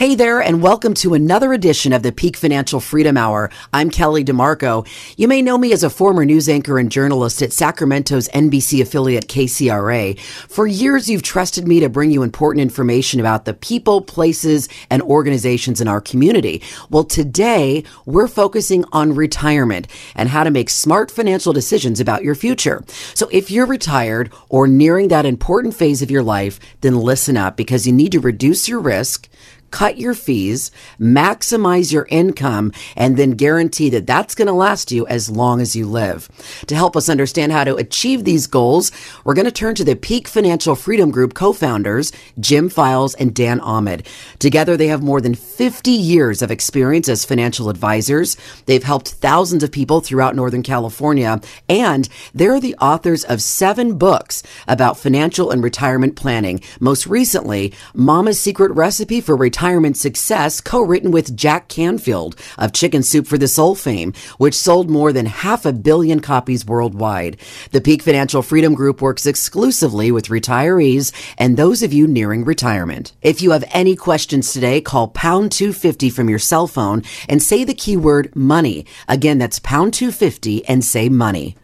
Hey there, and welcome to another edition of the Peak Financial Freedom Hour. I'm Kelly DeMarco. You may know me as a former news anchor and journalist at Sacramento's NBC affiliate KCRA. For years, you've trusted me to bring you important information about the people, places, and organizations in our community. Well, today, we're focusing on retirement and how to make smart financial decisions about your future. So if you're retired or nearing that important phase of your life, then listen up because you need to reduce your risk cut your fees, maximize your income, and then guarantee that that's going to last you as long as you live. To help us understand how to achieve these goals, we're going to turn to the Peak Financial Freedom Group co-founders, Jim Files and Dan Ahmed. Together, they have more than 50 years of experience as financial advisors. They've helped thousands of people throughout Northern California, and they're the authors of seven books about financial and retirement planning. Most recently, Mama's Secret Recipe for Retirement retirement success co-written with Jack Canfield of Chicken Soup for the Soul fame, which sold more than half a billion copies worldwide. The Peak Financial Freedom Group works exclusively with retirees and those of you nearing retirement. If you have any questions today, call pound 250 from your cell phone and say the keyword money. Again, that's pound 250 and say money.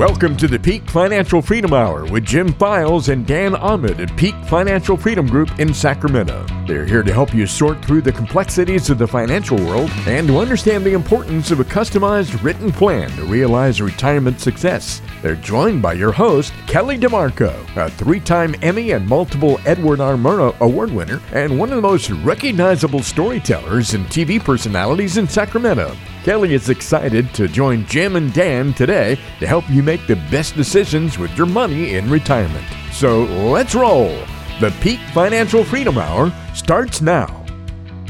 Welcome to the Peak Financial Freedom Hour with Jim Files and Dan Ahmed at Peak Financial Freedom Group in Sacramento. They're here to help you sort through the complexities of the financial world and to understand the importance of a customized written plan to realize retirement success. They're joined by your host, Kelly DeMarco, a three time Emmy and multiple Edward R. Murrow Award winner and one of the most recognizable storytellers and TV personalities in Sacramento. Kelly is excited to join Jim and Dan today to help you make the best decisions with your money in retirement. So let's roll. The Peak Financial Freedom Hour starts now.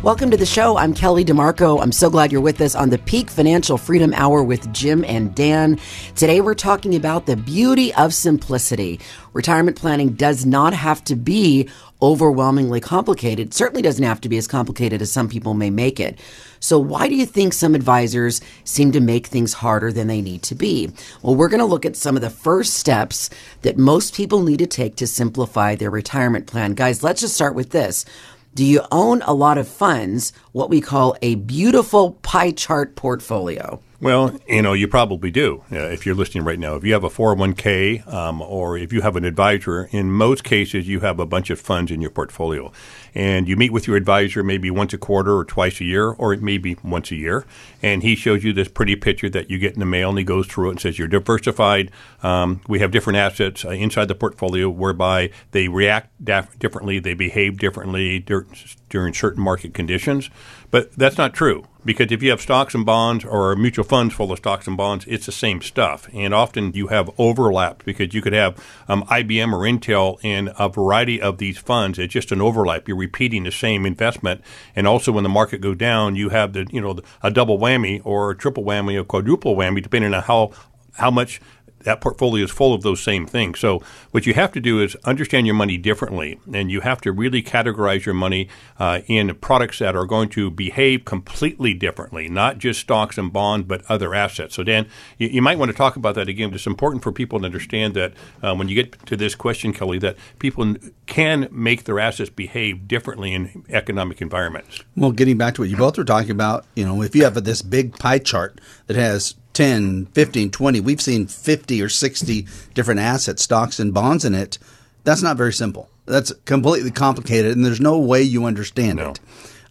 Welcome to the show. I'm Kelly DeMarco. I'm so glad you're with us on the Peak Financial Freedom Hour with Jim and Dan. Today we're talking about the beauty of simplicity. Retirement planning does not have to be overwhelmingly complicated. It certainly doesn't have to be as complicated as some people may make it. So why do you think some advisors seem to make things harder than they need to be? Well, we're going to look at some of the first steps that most people need to take to simplify their retirement plan. Guys, let's just start with this. Do you own a lot of funds, what we call a beautiful pie chart portfolio? Well, you know, you probably do uh, if you're listening right now. If you have a 401k um, or if you have an advisor, in most cases, you have a bunch of funds in your portfolio. And you meet with your advisor maybe once a quarter or twice a year, or it may be once a year. And he shows you this pretty picture that you get in the mail, and he goes through it and says, You're diversified. Um, we have different assets uh, inside the portfolio whereby they react daf- differently, they behave differently dur- during certain market conditions. But that's not true because if you have stocks and bonds or mutual funds full of stocks and bonds, it's the same stuff. And often you have overlap because you could have um, IBM or Intel in a variety of these funds. It's just an overlap. You're repeating the same investment. And also when the market goes down, you have the you know a double whammy or a triple whammy or quadruple whammy depending on how how much that portfolio is full of those same things. So what you have to do is understand your money differently, and you have to really categorize your money uh, in products that are going to behave completely differently, not just stocks and bonds, but other assets. So Dan, you, you might want to talk about that again. It's important for people to understand that uh, when you get to this question, Kelly, that people can make their assets behave differently in economic environments. Well, getting back to what you both were talking about, you know, if you have this big pie chart that has 10, 15, 20, we've seen 50 or 60 different assets, stocks, and bonds in it. That's not very simple. That's completely complicated, and there's no way you understand no. it.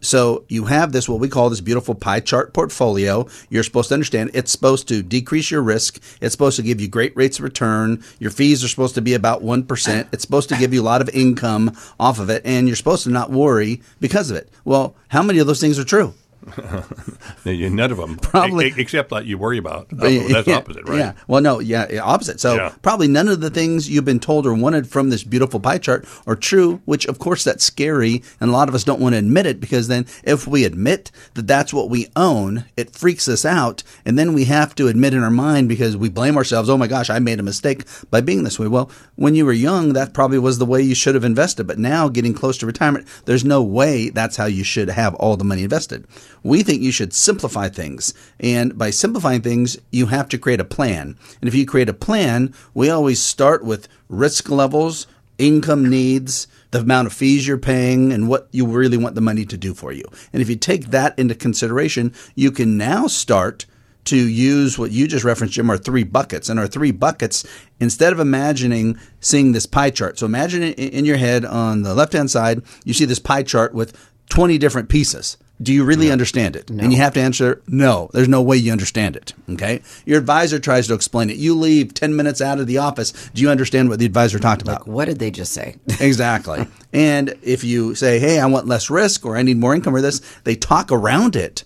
So you have this, what we call this beautiful pie chart portfolio. You're supposed to understand it's supposed to decrease your risk. It's supposed to give you great rates of return. Your fees are supposed to be about 1%. It's supposed to give you a lot of income off of it, and you're supposed to not worry because of it. Well, how many of those things are true? None of them, probably except that you worry about. Uh, that's yeah, opposite, right? Yeah. Well, no, yeah, opposite. So yeah. probably none of the things you've been told or wanted from this beautiful pie chart are true. Which, of course, that's scary, and a lot of us don't want to admit it because then, if we admit that that's what we own, it freaks us out, and then we have to admit in our mind because we blame ourselves. Oh my gosh, I made a mistake by being this way. Well, when you were young, that probably was the way you should have invested, but now getting close to retirement, there's no way that's how you should have all the money invested. We think you should simplify things. And by simplifying things, you have to create a plan. And if you create a plan, we always start with risk levels, income needs, the amount of fees you're paying, and what you really want the money to do for you. And if you take that into consideration, you can now start to use what you just referenced, Jim, are three buckets. And our three buckets, instead of imagining seeing this pie chart, so imagine in your head on the left hand side, you see this pie chart with 20 different pieces. Do you really understand it? No. And you have to answer, no, there's no way you understand it. Okay. Your advisor tries to explain it. You leave 10 minutes out of the office. Do you understand what the advisor talked about? what did they just say? exactly. And if you say, hey, I want less risk or I need more income or this, they talk around it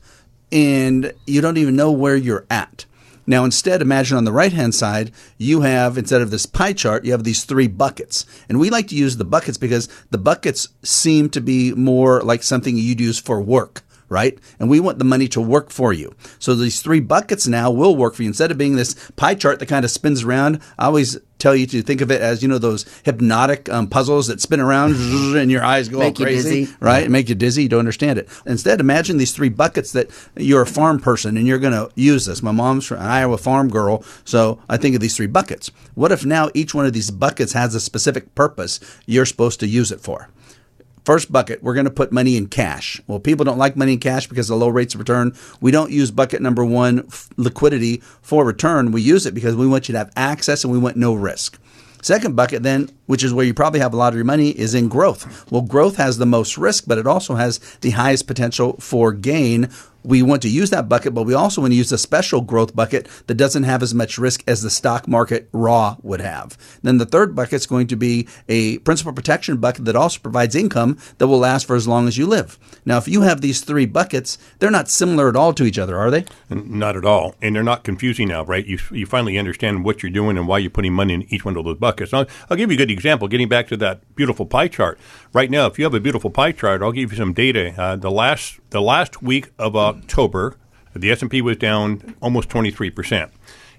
and you don't even know where you're at. Now, instead, imagine on the right hand side, you have, instead of this pie chart, you have these three buckets. And we like to use the buckets because the buckets seem to be more like something you'd use for work right? And we want the money to work for you. So these three buckets now will work for you. Instead of being this pie chart that kind of spins around, I always tell you to think of it as you know those hypnotic um, puzzles that spin around and your eyes go all crazy, right? And make you dizzy. You don't understand it. Instead, imagine these three buckets that you're a farm person and you're going to use this. My mom's from Iowa farm girl, so I think of these three buckets. What if now each one of these buckets has a specific purpose you're supposed to use it for? First bucket, we're going to put money in cash. Well, people don't like money in cash because of low rates of return. We don't use bucket number one, liquidity, for return. We use it because we want you to have access and we want no risk. Second bucket, then, which is where you probably have a lot of your money, is in growth. Well, growth has the most risk, but it also has the highest potential for gain we want to use that bucket, but we also want to use a special growth bucket that doesn't have as much risk as the stock market raw would have. Then the third bucket is going to be a principal protection bucket that also provides income that will last for as long as you live. Now, if you have these three buckets, they're not similar at all to each other, are they? Not at all. And they're not confusing now, right? You, you finally understand what you're doing and why you're putting money in each one of those buckets. I'll, I'll give you a good example, getting back to that beautiful pie chart. Right now, if you have a beautiful pie chart, I'll give you some data. Uh, the last the last week of October, the S&P was down almost 23 percent.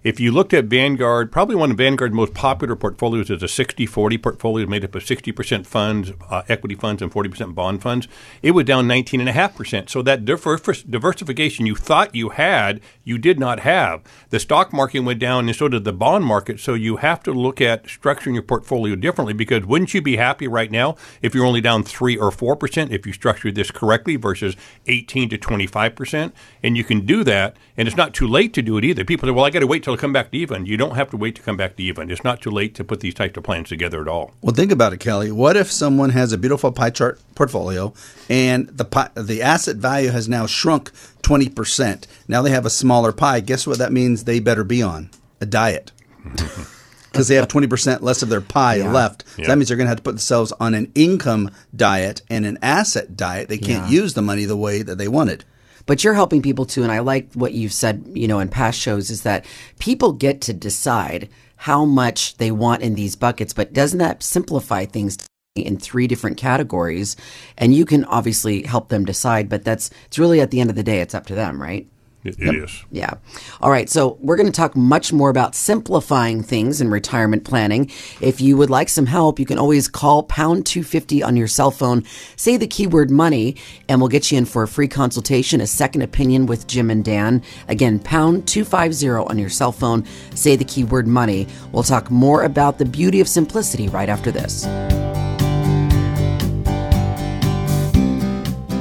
If you looked at Vanguard, probably one of Vanguard's most popular portfolios is a 60 40 portfolio made up of 60% funds, uh, equity funds, and 40% bond funds. It was down 19.5%. So that diversification you thought you had, you did not have. The stock market went down, and so did the bond market. So you have to look at structuring your portfolio differently because wouldn't you be happy right now if you're only down 3 or 4% if you structured this correctly versus 18 to 25%? And you can do that, and it's not too late to do it either. People say, well, I got to wait till come back to even. You don't have to wait to come back to even. It's not too late to put these types of plans together at all. Well, think about it, Kelly. What if someone has a beautiful pie chart portfolio and the pie, the asset value has now shrunk 20%? Now they have a smaller pie. Guess what that means they better be on? A diet. Because they have 20% less of their pie yeah. left. So yeah. that means they're going to have to put themselves on an income diet and an asset diet. They can't yeah. use the money the way that they wanted but you're helping people too. And I like what you've said, you know, in past shows is that people get to decide how much they want in these buckets, but doesn't that simplify things in three different categories? And you can obviously help them decide, but that's, it's really at the end of the day, it's up to them, right? It, it yep. is. Yeah. All right. So we're going to talk much more about simplifying things in retirement planning. If you would like some help, you can always call pound 250 on your cell phone, say the keyword money, and we'll get you in for a free consultation, a second opinion with Jim and Dan. Again, pound 250 on your cell phone, say the keyword money. We'll talk more about the beauty of simplicity right after this.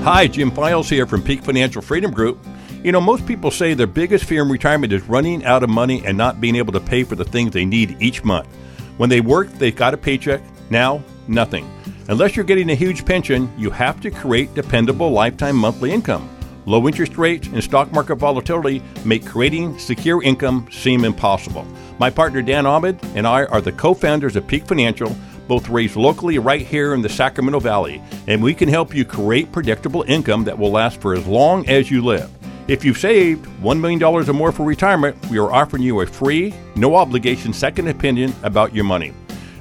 Hi, Jim Files here from Peak Financial Freedom Group. You know, most people say their biggest fear in retirement is running out of money and not being able to pay for the things they need each month. When they work, they got a paycheck. Now, nothing. Unless you're getting a huge pension, you have to create dependable lifetime monthly income. Low interest rates and stock market volatility make creating secure income seem impossible. My partner Dan Ahmed and I are the co founders of Peak Financial, both raised locally right here in the Sacramento Valley, and we can help you create predictable income that will last for as long as you live. If you've saved $1 million or more for retirement, we are offering you a free, no obligation second opinion about your money.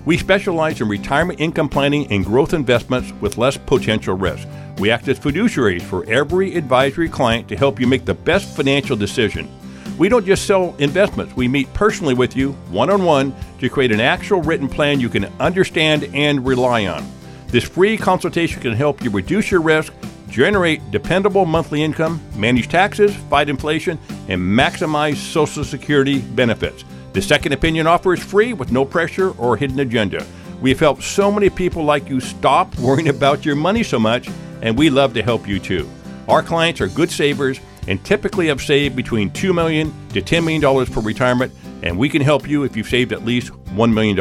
We specialize in retirement income planning and growth investments with less potential risk. We act as fiduciaries for every advisory client to help you make the best financial decision. We don't just sell investments, we meet personally with you one on one to create an actual written plan you can understand and rely on. This free consultation can help you reduce your risk generate dependable monthly income, manage taxes, fight inflation, and maximize Social Security benefits. The second opinion offer is free with no pressure or hidden agenda. We've helped so many people like you stop worrying about your money so much, and we love to help you too. Our clients are good savers and typically have saved between 2 million to $10 million for retirement, and we can help you if you've saved at least $1 million.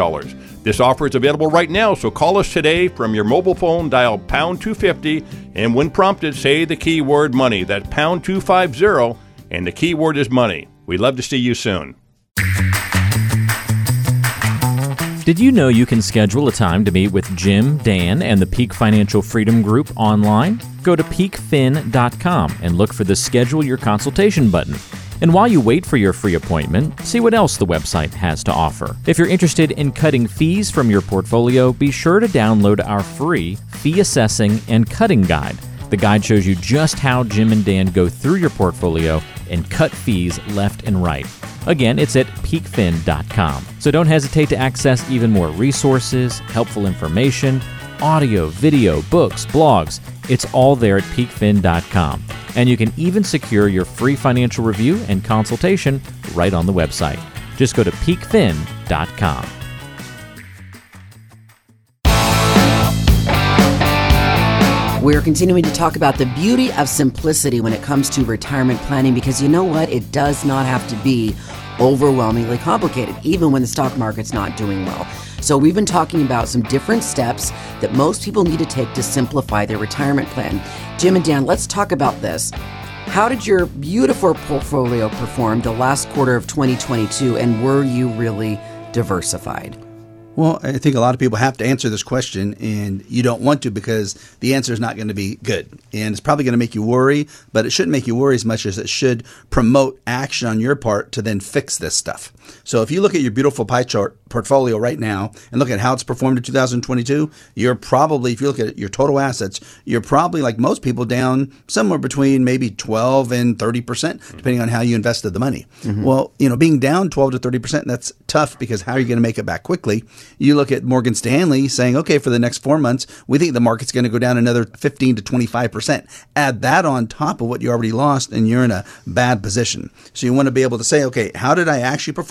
This offer is available right now, so call us today from your mobile phone, dial pound 250, and when prompted, say the keyword money. That's pound 250, and the keyword is money. We'd love to see you soon. Did you know you can schedule a time to meet with Jim, Dan, and the Peak Financial Freedom Group online? Go to peakfin.com and look for the Schedule Your Consultation button. And while you wait for your free appointment, see what else the website has to offer. If you're interested in cutting fees from your portfolio, be sure to download our free Fee Assessing and Cutting Guide. The guide shows you just how Jim and Dan go through your portfolio and cut fees left and right. Again, it's at peakfin.com. So don't hesitate to access even more resources, helpful information, audio, video, books, blogs. It's all there at peakfin.com. And you can even secure your free financial review and consultation right on the website. Just go to peakfin.com. We're continuing to talk about the beauty of simplicity when it comes to retirement planning because you know what? It does not have to be overwhelmingly complicated, even when the stock market's not doing well. So, we've been talking about some different steps that most people need to take to simplify their retirement plan. Jim and Dan, let's talk about this. How did your beautiful portfolio perform the last quarter of 2022, and were you really diversified? Well, I think a lot of people have to answer this question, and you don't want to because the answer is not going to be good. And it's probably going to make you worry, but it shouldn't make you worry as much as it should promote action on your part to then fix this stuff. So if you look at your beautiful pie chart portfolio right now and look at how it's performed in 2022, you're probably, if you look at your total assets, you're probably like most people down somewhere between maybe 12 and 30%, depending on how you invested the money. Mm-hmm. Well, you know, being down 12 to 30%, that's tough because how are you going to make it back quickly? You look at Morgan Stanley saying, okay, for the next four months, we think the market's going to go down another 15 to 25%. Add that on top of what you already lost, and you're in a bad position. So you want to be able to say, okay, how did I actually perform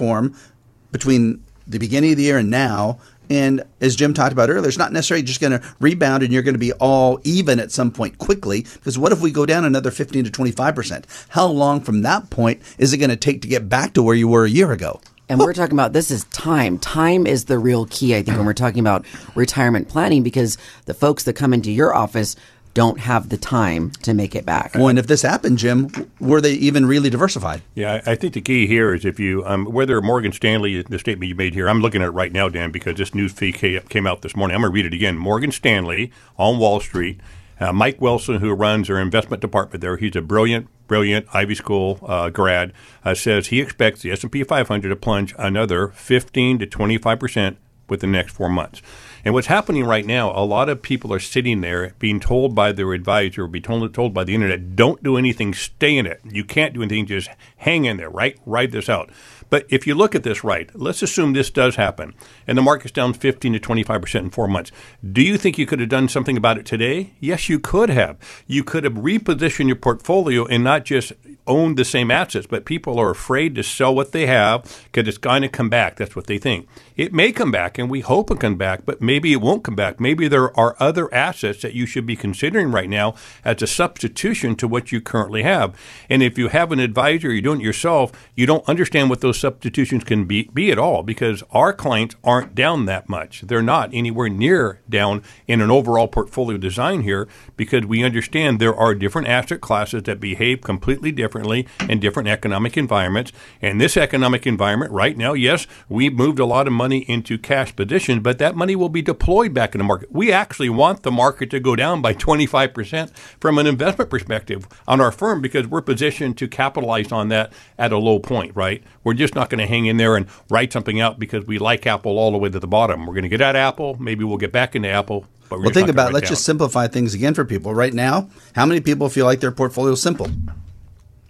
between the beginning of the year and now? And as Jim talked about earlier, it's not necessarily just going to rebound and you're going to be all even at some point quickly. Because what if we go down another 15 to 25%? How long from that point is it going to take to get back to where you were a year ago? And we're talking about this is time. Time is the real key, I think, when we're talking about retirement planning because the folks that come into your office don't have the time to make it back. Well, and if this happened, Jim, were they even really diversified? Yeah, I think the key here is if you, um, whether Morgan Stanley, the statement you made here, I'm looking at it right now, Dan, because this news feed came out this morning. I'm going to read it again. Morgan Stanley on Wall Street uh, Mike Wilson, who runs their investment department there, he's a brilliant, brilliant Ivy School uh, grad, uh, says he expects the S&P 500 to plunge another 15 to 25 percent within the next four months. And what's happening right now, a lot of people are sitting there being told by their advisor, be told, told by the internet, don't do anything, stay in it. You can't do anything, just hang in there, right? Ride this out. But if you look at this right, let's assume this does happen and the market's down 15 to 25% in four months. Do you think you could have done something about it today? Yes, you could have. You could have repositioned your portfolio and not just owned the same assets, but people are afraid to sell what they have because it's going to come back. That's what they think. It may come back, and we hope it come back, but maybe it won't come back. Maybe there are other assets that you should be considering right now as a substitution to what you currently have. And if you have an advisor, you're doing it yourself, you don't understand what those substitutions can be, be at all because our clients aren't down that much. They're not anywhere near down in an overall portfolio design here because we understand there are different asset classes that behave completely differently in different economic environments. And this economic environment right now, yes, we've moved a lot of money into cash positions, but that money will be deployed back in the market. We actually want the market to go down by 25% from an investment perspective on our firm because we're positioned to capitalize on that at a low point, right? We're just not going to hang in there and write something out because we like Apple all the way to the bottom. We're going to get out Apple. Maybe we'll get back into Apple. well, think about. It. Let's down. just simplify things again for people. Right now, how many people feel like their portfolio is simple?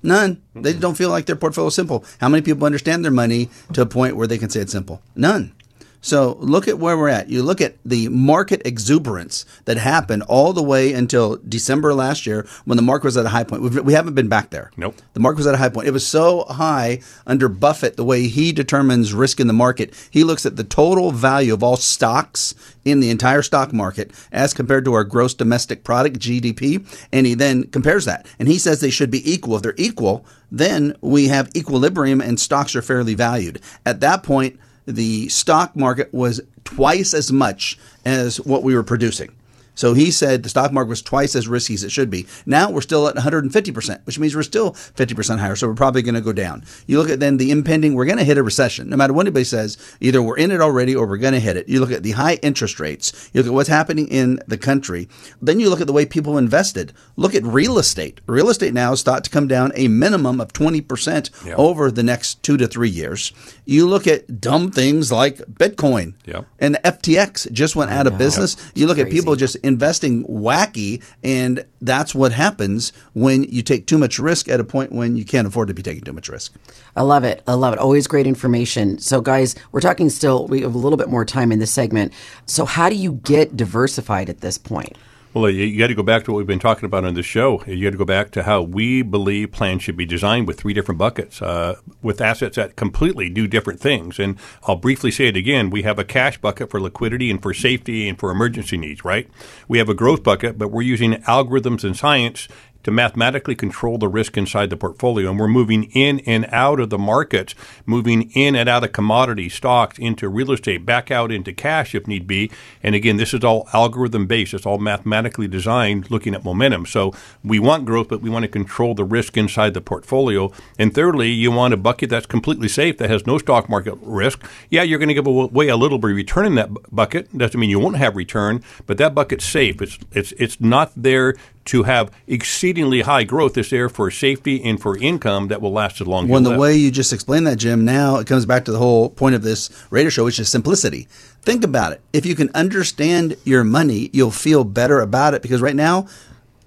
None. They mm-hmm. don't feel like their portfolio is simple. How many people understand their money to a point where they can say it's simple? None. So look at where we're at. You look at the market exuberance that happened all the way until December last year when the market was at a high point. We've, we haven't been back there. Nope. The market was at a high point. It was so high under Buffett, the way he determines risk in the market. He looks at the total value of all stocks in the entire stock market as compared to our gross domestic product, GDP, and he then compares that. And he says they should be equal. If they're equal, then we have equilibrium and stocks are fairly valued. At that point, the stock market was twice as much as what we were producing. So he said the stock market was twice as risky as it should be. Now we're still at 150%, which means we're still 50% higher. So we're probably going to go down. You look at then the impending, we're going to hit a recession. No matter what anybody says, either we're in it already or we're going to hit it. You look at the high interest rates. You look at what's happening in the country. Then you look at the way people invested. Look at real estate. Real estate now is thought to come down a minimum of 20% Yeah. over the next two to three years. You look at dumb things like Bitcoin Yeah. and FTX just went out of business. You look at people just investing wacky, and that's what happens when you take too much risk at a point when you can't afford to be taking too much risk. I love it. I love it. Always great information. So, guys, we're talking still, we have a little bit more time in this segment. So, how do you get diversified at this point? Well, you, got to go back to what we've been talking about on the show. You got to go back to how we believe plans should be designed with three different buckets, uh, with assets that completely do different things. And I'll briefly say it again: we have a cash bucket for liquidity and for safety and for emergency needs. Right? We have a growth bucket, but we're using algorithms and science to mathematically control the risk inside the portfolio. And we're moving in and out of the markets, moving in and out of commodity stocks into real estate, back out into cash if need be. And again, this is all algorithm based. It's all mathematically designed looking at momentum. So we want growth, but we want to control the risk inside the portfolio. And thirdly, you want a bucket that's completely safe, that has no stock market risk. Yeah, you're going to give away a little bit of return in that bucket. Doesn't mean you won't have return, but that bucket's safe. It's, it's, it's not there to have exceedingly high growth. It's there for safety and for income that will last as long as When the live. way you just explained that, Jim, now it comes back to the whole point of this radio show, which is simplicity. Think about it. If you can understand your money, you'll feel better about it because right now,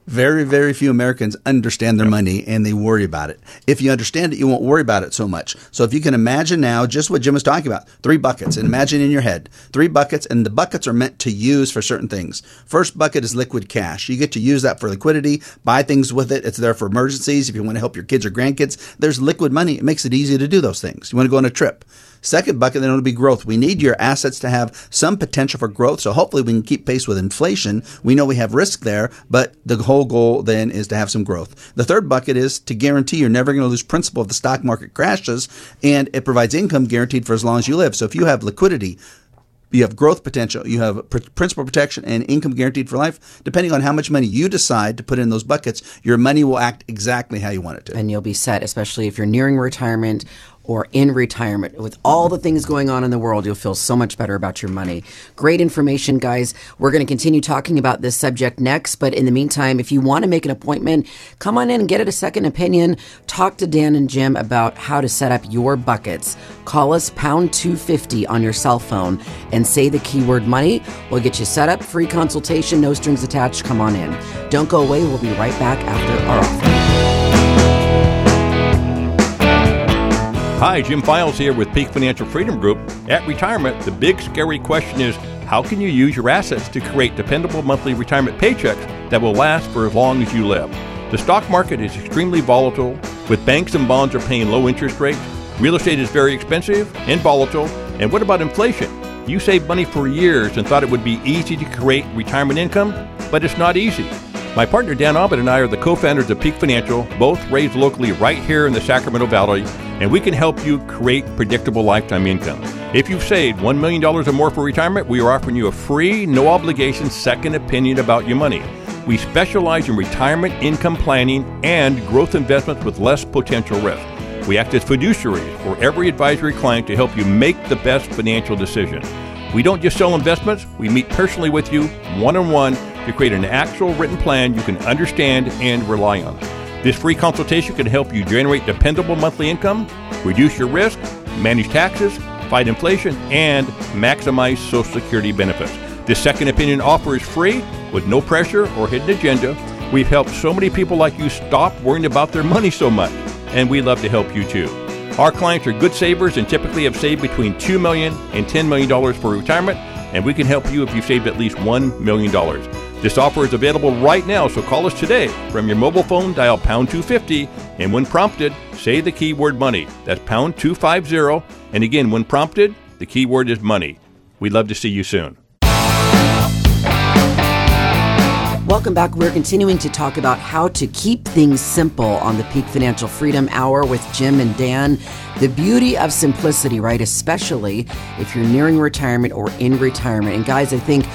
very, very few Americans understand their money and they worry about it. If you understand it, you won't worry about it so much. So if you can imagine now just what Jim was talking about, three buckets, and imagine in your head, three buckets, and the buckets are meant to use for certain things. First bucket is liquid cash. You get to use that for liquidity, buy things with it. It's there for emergencies. If you want to help your kids or grandkids, there's liquid money. It makes it easy to do those things. You want to go on a trip. Second bucket, then it'll be growth. We need your assets to have some potential for growth. So hopefully we can keep pace with inflation. We know we have risk there, but the whole goal then is to have some growth. The third bucket is to guarantee you're never going to lose principal if the stock market crashes and it provides income guaranteed for as long as you live. So if you have liquidity, you have growth potential, you have pr- principal protection and income guaranteed for life. Depending on how much money you decide to put in those buckets, your money will act exactly how you want it to. and you'll be set, especially if you're nearing retirement or in retirement. With all the things going on in the world, you'll feel so much better about your money. Great information, guys. We're going to continue talking about this subject next, but in the meantime, if you want to make an appointment, come on in and get it a second opinion. Talk to Dan and Jim about how to set up your buckets. Call us pound 250 on your cell phone and say the keyword money. We'll get you set up, free consultation, no strings attached. Come on in. Don't go away. We'll be right back after our offer. Hi, Jim Files here with Peak Financial Freedom Group. At retirement, the big scary question is how can you use your assets to create dependable monthly retirement paychecks that will last for as long as you live? The stock market is extremely volatile, with banks and bonds are paying low interest rates. Real estate is very expensive and volatile. And what about inflation? You saved money for years and thought it would be easy to create retirement income, but it's not easy. My partner Dan Ahmed and I are the co-founders of Peak Financial, both raised locally right here in the Sacramento Valley, and we can help you create predictable lifetime income. If you've saved $1 million or more for retirement, we are offering you a free, no obligation second opinion about your money. We specialize in retirement income planning and growth investments with less potential risk. We act as fiduciaries for every advisory client to help you make the best financial decision. We don't just sell investments, we meet personally with you one on one to create an actual written plan you can understand and rely on. This free consultation can help you generate dependable monthly income, reduce your risk, manage taxes, fight inflation, and maximize Social Security benefits. This second opinion offer is free with no pressure or hidden agenda. We've helped so many people like you stop worrying about their money so much, and we love to help you too. Our clients are good savers and typically have saved between $2 million and $10 million for retirement, and we can help you if you've saved at least $1 million. This offer is available right now, so call us today. From your mobile phone, dial pound 250, and when prompted, say the keyword money. That's pound 250, and again, when prompted, the keyword is money. We'd love to see you soon. Welcome back. We're continuing to talk about how to keep things simple on the Peak Financial Freedom Hour with Jim and Dan. The beauty of simplicity, right? Especially if you're nearing retirement or in retirement. And guys, I think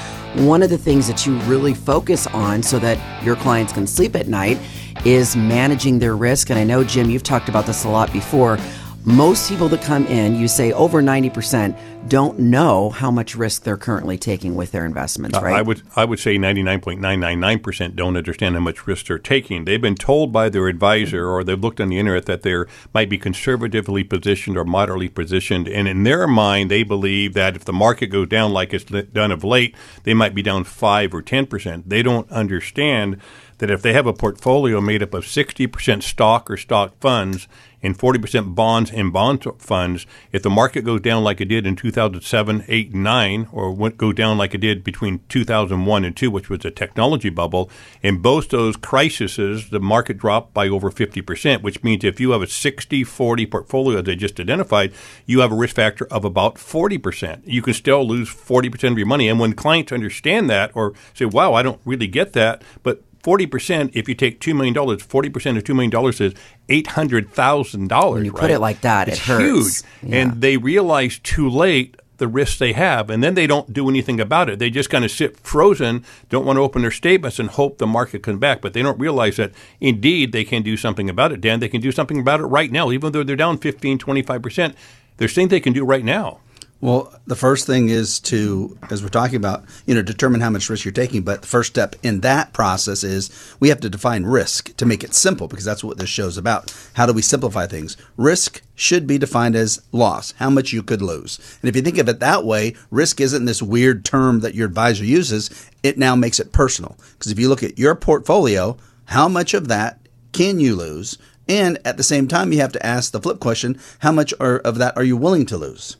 one of the things that you really focus on so that your clients can sleep at night is managing their risk. And I know, Jim, you've talked about this a lot before. Most people that come in, you say over 90%, don't know how much risk they're currently taking with their investments, right? I would I would say 99.999% don't understand how much risk they're taking. They've been told by their advisor or they've looked on the internet that they might be conservatively positioned or moderately positioned and in their mind they believe that if the market goes down like it's done of late, they might be down 5 or 10%. They don't understand that if they have a portfolio made up of 60% stock or stock funds and 40% bonds and bond funds, if the market goes down like it did in 2007, 8, and 9, or go down like it did between 2001 and 2, which was a technology bubble, in both those crises, the market dropped by over 50%, which means if you have a 60 40 portfolio as I just identified, you have a risk factor of about 40%. You can still lose 40% of your money. And when clients understand that or say, wow, I don't really get that, but 40%, if you take $2 million, 40% of $2 million is $800,000. When you right? put it like that, it's it hurts. huge. Yeah. And they realize too late the risks they have, and then they don't do anything about it. They just kind of sit frozen, don't want to open their statements, and hope the market comes back. But they don't realize that indeed they can do something about it, Dan. They can do something about it right now, even though they're down 15, 25%. There's things they can do right now. Well, the first thing is to, as we're talking about, you know, determine how much risk you're taking. But the first step in that process is we have to define risk to make it simple because that's what this show's about. How do we simplify things? Risk should be defined as loss, how much you could lose. And if you think of it that way, risk isn't this weird term that your advisor uses. It now makes it personal. Because if you look at your portfolio, how much of that can you lose? And at the same time, you have to ask the flip question how much are, of that are you willing to lose?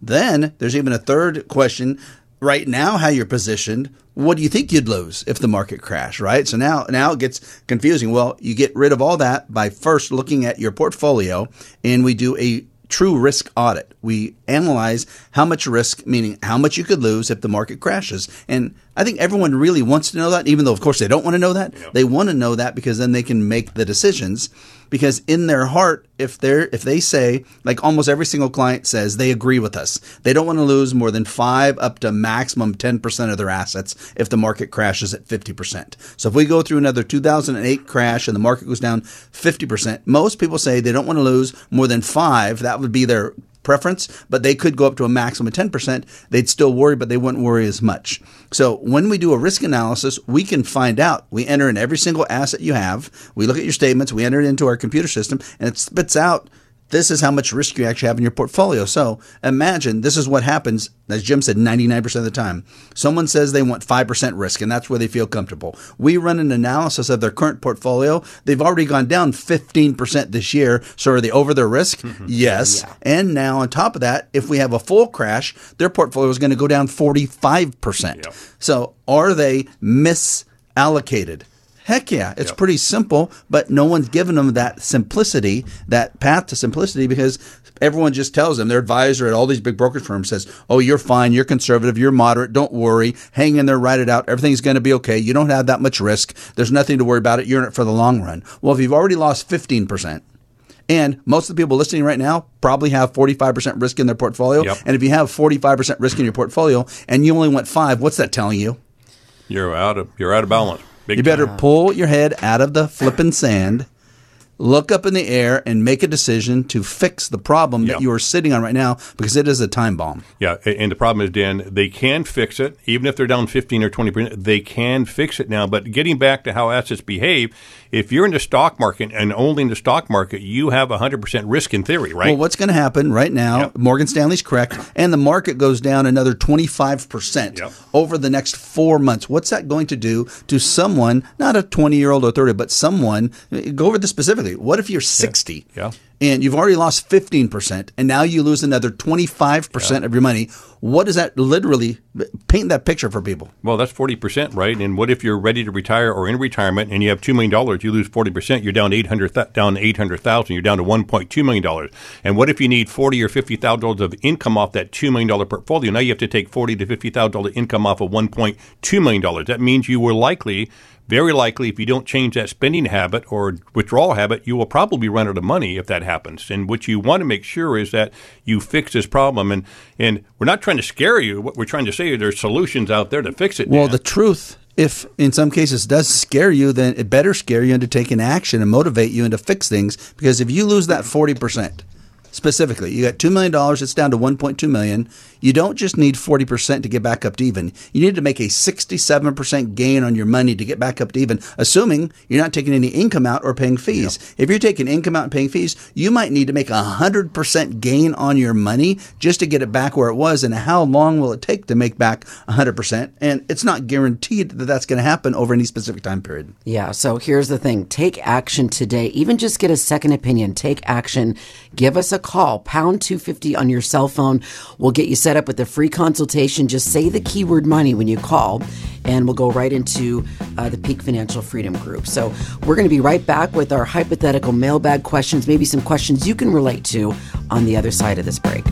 Then there's even a third question. Right now, how you're positioned, what do you think you'd lose if the market crashed, right? So now, now it gets confusing. Well, you get rid of all that by first looking at your portfolio, and we do a true risk audit. We analyze how much risk, meaning how much you could lose if the market crashes. And I think everyone really wants to know that, even though, of course, they don't want to know that. They want to know that because then they can make the decisions. Because in their heart, if they're if they say, like almost every single client says, they agree with us. They don't want to lose more than five up to maximum ten percent of their assets if the market crashes at fifty percent. So if we go through another two thousand and eight crash and the market goes down fifty percent, most people say they don't want to lose more than five. That would be their preference, but they could go up to a maximum of 10%. They'd still worry, but they wouldn't worry as much. So when we do a risk analysis, we can find out. We enter in every single asset you have. We look at your statements, we enter it into our computer system, and it spits out this is how much risk you actually have in your portfolio. So imagine this is what happens, as Jim said, 99% of the time. Someone says they want 5% risk, and that's where they feel comfortable. We run an analysis of their current portfolio. They've already gone down 15% this year. So are they over their risk? Mm-hmm. Yes. And now, on top of that, if we have a full crash, their portfolio is going to go down 45%. Yep. So are they misallocated? Heck yeah, it's pretty simple, but no one's given them that simplicity, that path to simplicity, because everyone just tells them their advisor at all these big brokerage firms says, "Oh, you're fine, you're conservative, you're moderate, don't worry, hang in there, write it out, everything's going to be okay. You don't have that much risk. There's nothing to worry about it. You're in it for the long run." Well, if you've already lost 15 percent. And most of the people listening right now probably have 45% risk in their portfolio. Yep. And if you have 45% risk in your portfolio and you only went five, what's that telling you? You're out of you're out of balance. Big You better time. pull your head out of the flipping sand, look up in the air, and make a decision to fix the problem Yeah. that you are sitting on right now because it is a time bomb. Yeah, and the problem is, Dan, they can fix it. Even if they're down 15 or 20%, they can fix it now. But getting back to how assets behave, if you're in the stock market and only in the stock market, you have 100% risk in theory, right? Well, what's going to happen right now? Yep. Morgan Stanley's correct, and the market goes down another 25% Yep. over the next four months. What's that going to do to someone, not a 20 year old or 30, but someone? Go over this specifically. specifically, what if you're 60 Yeah. And you've already lost 15% and now you lose another 25% of your money? What does that literally paint that picture for people? Well, that's forty percent, right? And what if you're ready to retire or in retirement and you have two million dollars? You lose forty percent. You're down eight hundred down eight hundred thousand. You're down to one point two million dollars. And what if you need forty or fifty thousand dollars of income off that two million dollar portfolio? Now you have to take forty to fifty thousand dollar income off of one point two million dollars. That means you were likely very likely, if you don't change that spending habit or withdrawal habit, you will probably run out of money if that happens. And what you want to make sure is that you fix this problem. And and we're not trying to scare you. What we're trying to say is there's solutions out there to fix it. Well, the truth, if in some cases does scare you, then it better scare you into taking action and motivate you into fix things. Because if you lose that 40%, specifically, you got $2 million, it's down to 1.2 million. You don't just need 40% to get back up to even. You need to make a 67% gain on your money to get back up to even, assuming you're not taking any income out or paying fees. If you're taking income out and paying fees, you might need to make a 100% gain on your money just to get it back where it was. And how long will it take to make back 100%? And it's not guaranteed that that's going to happen over any specific time period. Yeah, so here's the thing take action today. Even just get a second opinion. Take action. Give us a call, pound 250 on your cell phone. We'll get you set up with a free consultation. Just say the keyword money when you call, and we'll go right into uh, the Peak Financial Freedom Group. So we're going to be right back with our hypothetical mailbag questions, maybe some questions you can relate to on the other side of this break.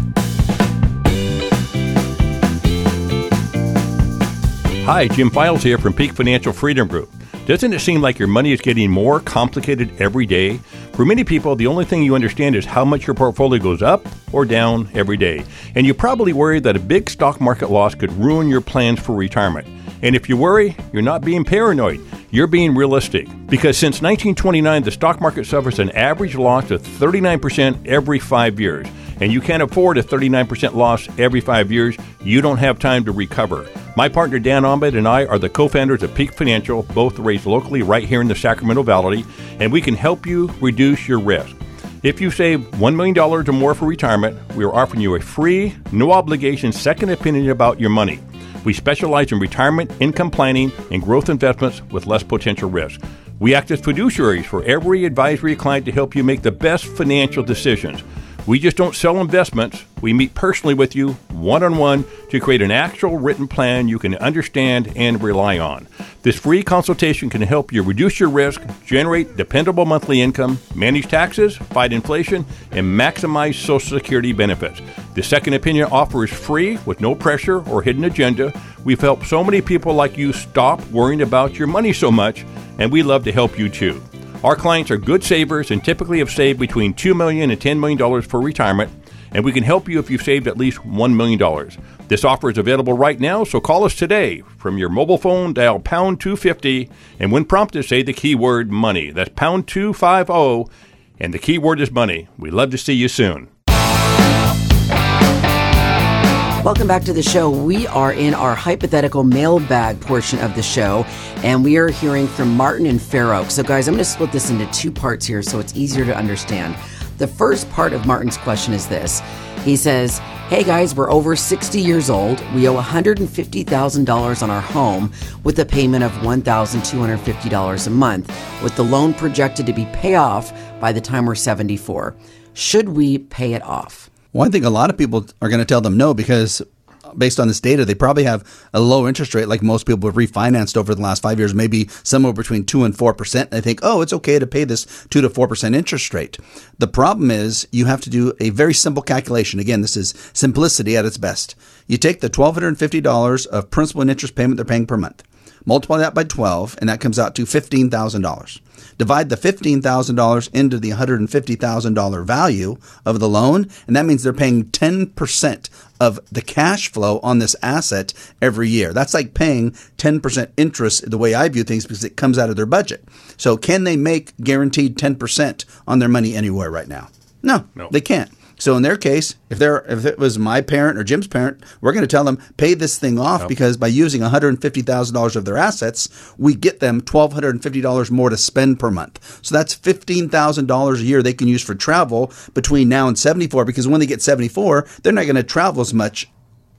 Hi, Jim Files here from Peak Financial Freedom Group. Doesn't it seem like your money is getting more complicated every day? For many people, the only thing you understand is how much your portfolio goes up or down every day. And you probably worry that a big stock market loss could ruin your plans for retirement. And if you worry, you're not being paranoid. You're being realistic. Because since 1929, the stock market suffers an average loss of 39% every five years. And you can't afford a 39% loss every five years. You don't have time to recover. My partner Dan Ahmed and I are the co founders of Peak Financial, both raised locally right here in the Sacramento Valley, and we can help you reduce your risk. If you save $1 million or more for retirement, we are offering you a free, no obligation second opinion about your money. We specialize in retirement, income planning, and growth investments with less potential risk. We act as fiduciaries for every advisory client to help you make the best financial decisions. We just don't sell investments. We meet personally with you, one on one, to create an actual written plan you can understand and rely on. This free consultation can help you reduce your risk, generate dependable monthly income, manage taxes, fight inflation, and maximize Social Security benefits. The second opinion offer is free with no pressure or hidden agenda. We've helped so many people like you stop worrying about your money so much, and we love to help you too. Our clients are good savers and typically have saved between $2 million and $10 million for retirement, and we can help you if you've saved at least $1 million. This offer is available right now, so call us today. From your mobile phone, dial pound 250, and when prompted, say the keyword money. That's pound 250, and the keyword is money. We'd love to see you soon. Welcome back to the show. We are in our hypothetical mailbag portion of the show, and we are hearing from Martin and Fair Oak. So, guys, I'm going to split this into two parts here so it's easier to understand. The first part of Martin's question is this He says, Hey guys, we're over 60 years old. We owe $150,000 on our home with a payment of $1,250 a month, with the loan projected to be paid off by the time we're 74. Should we pay it off? Well, I think a lot of people are going to tell them no because uh, based on this data, they probably have a low interest rate like most people have refinanced over the last five years, maybe somewhere between 2 and 4%. They think, oh, it's okay to pay this 2 to 4% interest rate. The problem is you have to do a very simple calculation. Again, this is simplicity at its best. You take the $1,250 of principal and interest payment they're paying per month, multiply that by 12, and that comes out to $15,000. Divide the $15,000 into the $150,000 value of the loan, and that means they're paying 10% of the cash flow on this asset every year. That's like paying 10% interest the way I view things because it comes out of their budget. So, can they make guaranteed 10% on their money anywhere right now? No, No. they can't. So in their case, if they're if it was my parent or Jim's parent, we're going to tell them pay this thing off because by using one hundred and fifty thousand dollars of their assets, we get them twelve hundred and fifty dollars more to spend per month. So that's fifteen thousand dollars a year they can use for travel between now and seventy four. Because when they get seventy four, they're not going to travel as much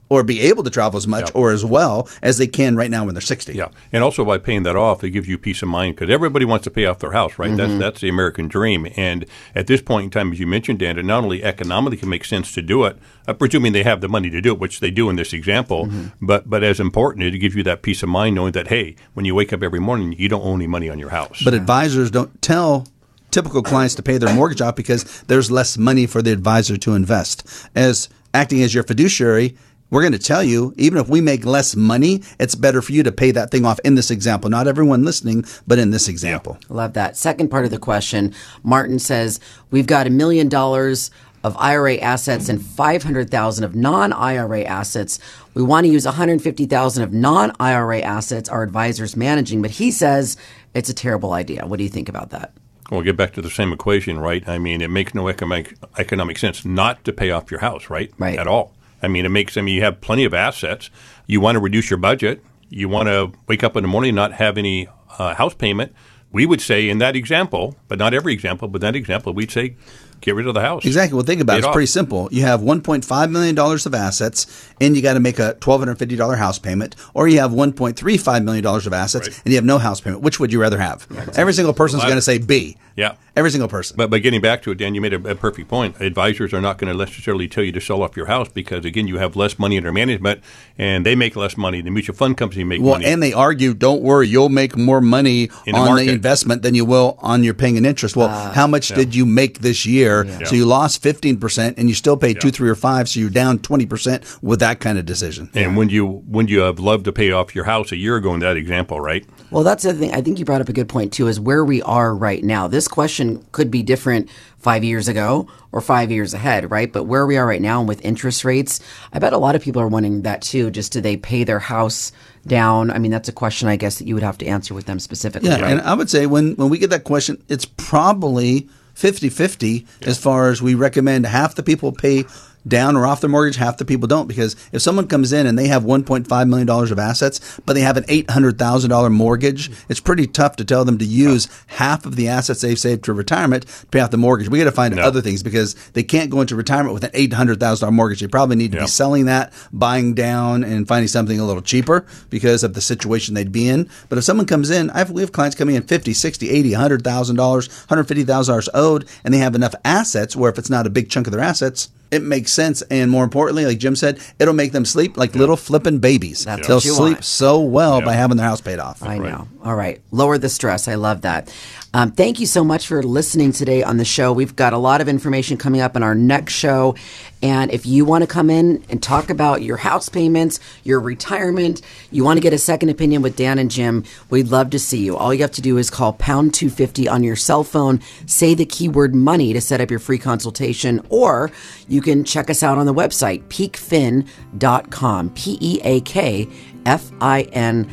or be able to travel as much or as well as they can right now when they're 60. Yeah, and also by paying that off, it gives you peace of mind because everybody wants to pay off their house, right? That's that's the American dream. And at this point in time, as you mentioned, Dan, it not only economically can make sense to do it, uh, presuming they have the money to do it, which they do in this example, but but as important, it gives you that peace of mind knowing that hey, when you wake up every morning, you don't owe any money on your house. But advisors don't tell typical clients to pay their mortgage off because there's less money for the advisor to invest. As acting as your fiduciary, we're going to tell you, even if we make less money, it's better for you to pay that thing off in this example. Not everyone listening, but in this example. Love that. Second part of the question Martin says, We've got a million dollars of IRA assets and 500,000 of non-IRA assets. We want to use 150,000 of non-IRA assets our advisors managing, but he says it's a terrible idea. What do you think about that? We'll get back to the same equation, right? I mean, it makes no economic economic sense not to pay off your house, right? Right. At all. I mean, it makes. I mean, you have plenty of assets. You want to reduce your budget. You want to wake up in the morning and not have any uh, house payment. We would say in that example, but not every example, but that example, we'd say get rid of the house. Exactly. Well, think about it. It's off. pretty simple. You have $1.5 million of assets, and you got to make a $1,250 house payment, or you have $1.35 million of assets, Right. and you have no house payment. Which would you rather have? Every single person's going to say B. Yeah. Every single person. But, but getting back to it, Dan, you made a, a perfect point. Advisors are not going to necessarily tell you to sell off your house because, again, you have less money under management and they make less money. The mutual fund company make Well, money. and they argue, don't worry, you'll make more money In on the market. investment than you will on your paying an interest. Well, ah. how much did you make this year? So you lost 15% and you still paid two, three, or five. So you're down 20% with that kind of decision. and when you when you have loved to pay off your house a year ago in that example, right? Well, that's the thing. I think you brought up a good point too. Is where we are right now. This question could be different five years ago or five years ahead, right? But where we are right now, and with interest rates, I bet a lot of people are wanting that too. Just do they pay their house down? I mean, that's a question I guess that you would have to answer with them specifically. Yeah, right? and I would say when, when we get that question, it's probably 50 50 as far as we recommend half the people pay down or off their mortgage, half the people don't. Because if someone comes in and they have $1.5 million of assets, but they have an $800,000 mortgage, it's pretty tough to tell them to use half of the assets they've saved for retirement to pay off the mortgage. We got to find No. other things because they can't go into retirement with an $800,000 mortgage. They probably need to be selling that, buying down, and finding something a little cheaper because of the situation they'd be in. But if someone comes in, I have, we have clients coming in 50, 60, 80, $100,000, $150,000 owed, and they have enough assets where if it's not a big chunk of their assets, it makes sense. And more importantly, like Jim said, it'll make them sleep like little flipping babies. That's They'll what you sleep want. so well Yeah. by having their house paid off. I know. All right. Lower the stress. I love that. Um, thank you so much for listening today on the show. We've got a lot of information coming up in our next show. And if you want to come in and talk about your house payments, your retirement, you want to get a second opinion with Dan and Jim, we'd love to see you. All you have to do is call pound 250 on your cell phone, say the keyword money to set up your free consultation, or you can check us out on the website, peakfin.com. P E A K F I N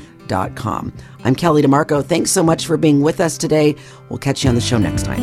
com. I'm Kelly DeMarco. Thanks so much for being with us today. We'll catch you on the show next time.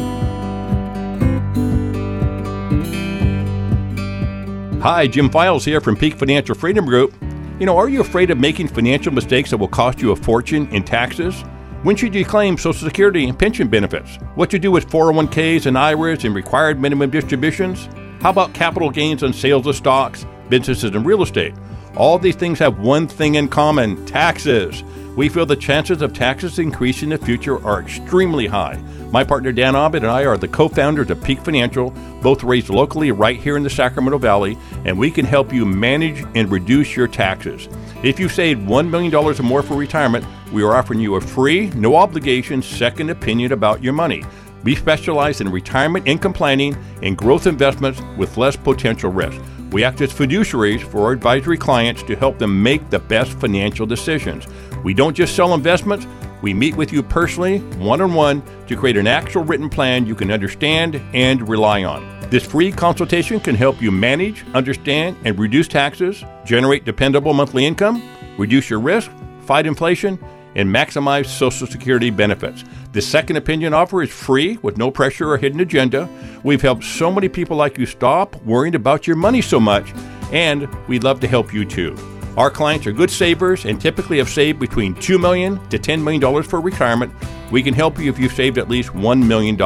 Hi, Jim Files here from Peak Financial Freedom Group. You know, are you afraid of making financial mistakes that will cost you a fortune in taxes? When should you claim Social Security and pension benefits? What to do with 401ks and IRAs and required minimum distributions? How about capital gains on sales of stocks, businesses, and real estate? All these things have one thing in common taxes. We feel the chances of taxes increasing in the future are extremely high. My partner Dan Ahmed and I are the co founders of Peak Financial, both raised locally right here in the Sacramento Valley, and we can help you manage and reduce your taxes. If you've saved $1 million or more for retirement, we are offering you a free, no obligation second opinion about your money. We specialize in retirement income planning and growth investments with less potential risk. We act as fiduciaries for our advisory clients to help them make the best financial decisions. We don't just sell investments, we meet with you personally, one on one, to create an actual written plan you can understand and rely on. This free consultation can help you manage, understand, and reduce taxes, generate dependable monthly income, reduce your risk, fight inflation, and maximize Social Security benefits. The second opinion offer is free with no pressure or hidden agenda. We've helped so many people like you stop worrying about your money so much, and we'd love to help you too. Our clients are good savers and typically have saved between 2 million to $10 million for retirement. We can help you if you've saved at least $1 million.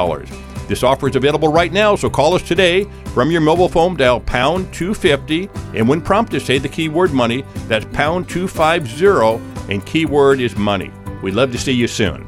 This offer is available right now, so call us today from your mobile phone, dial pound 250, and when prompted, say the keyword money. That's pound 250, and keyword is money. We'd love to see you soon.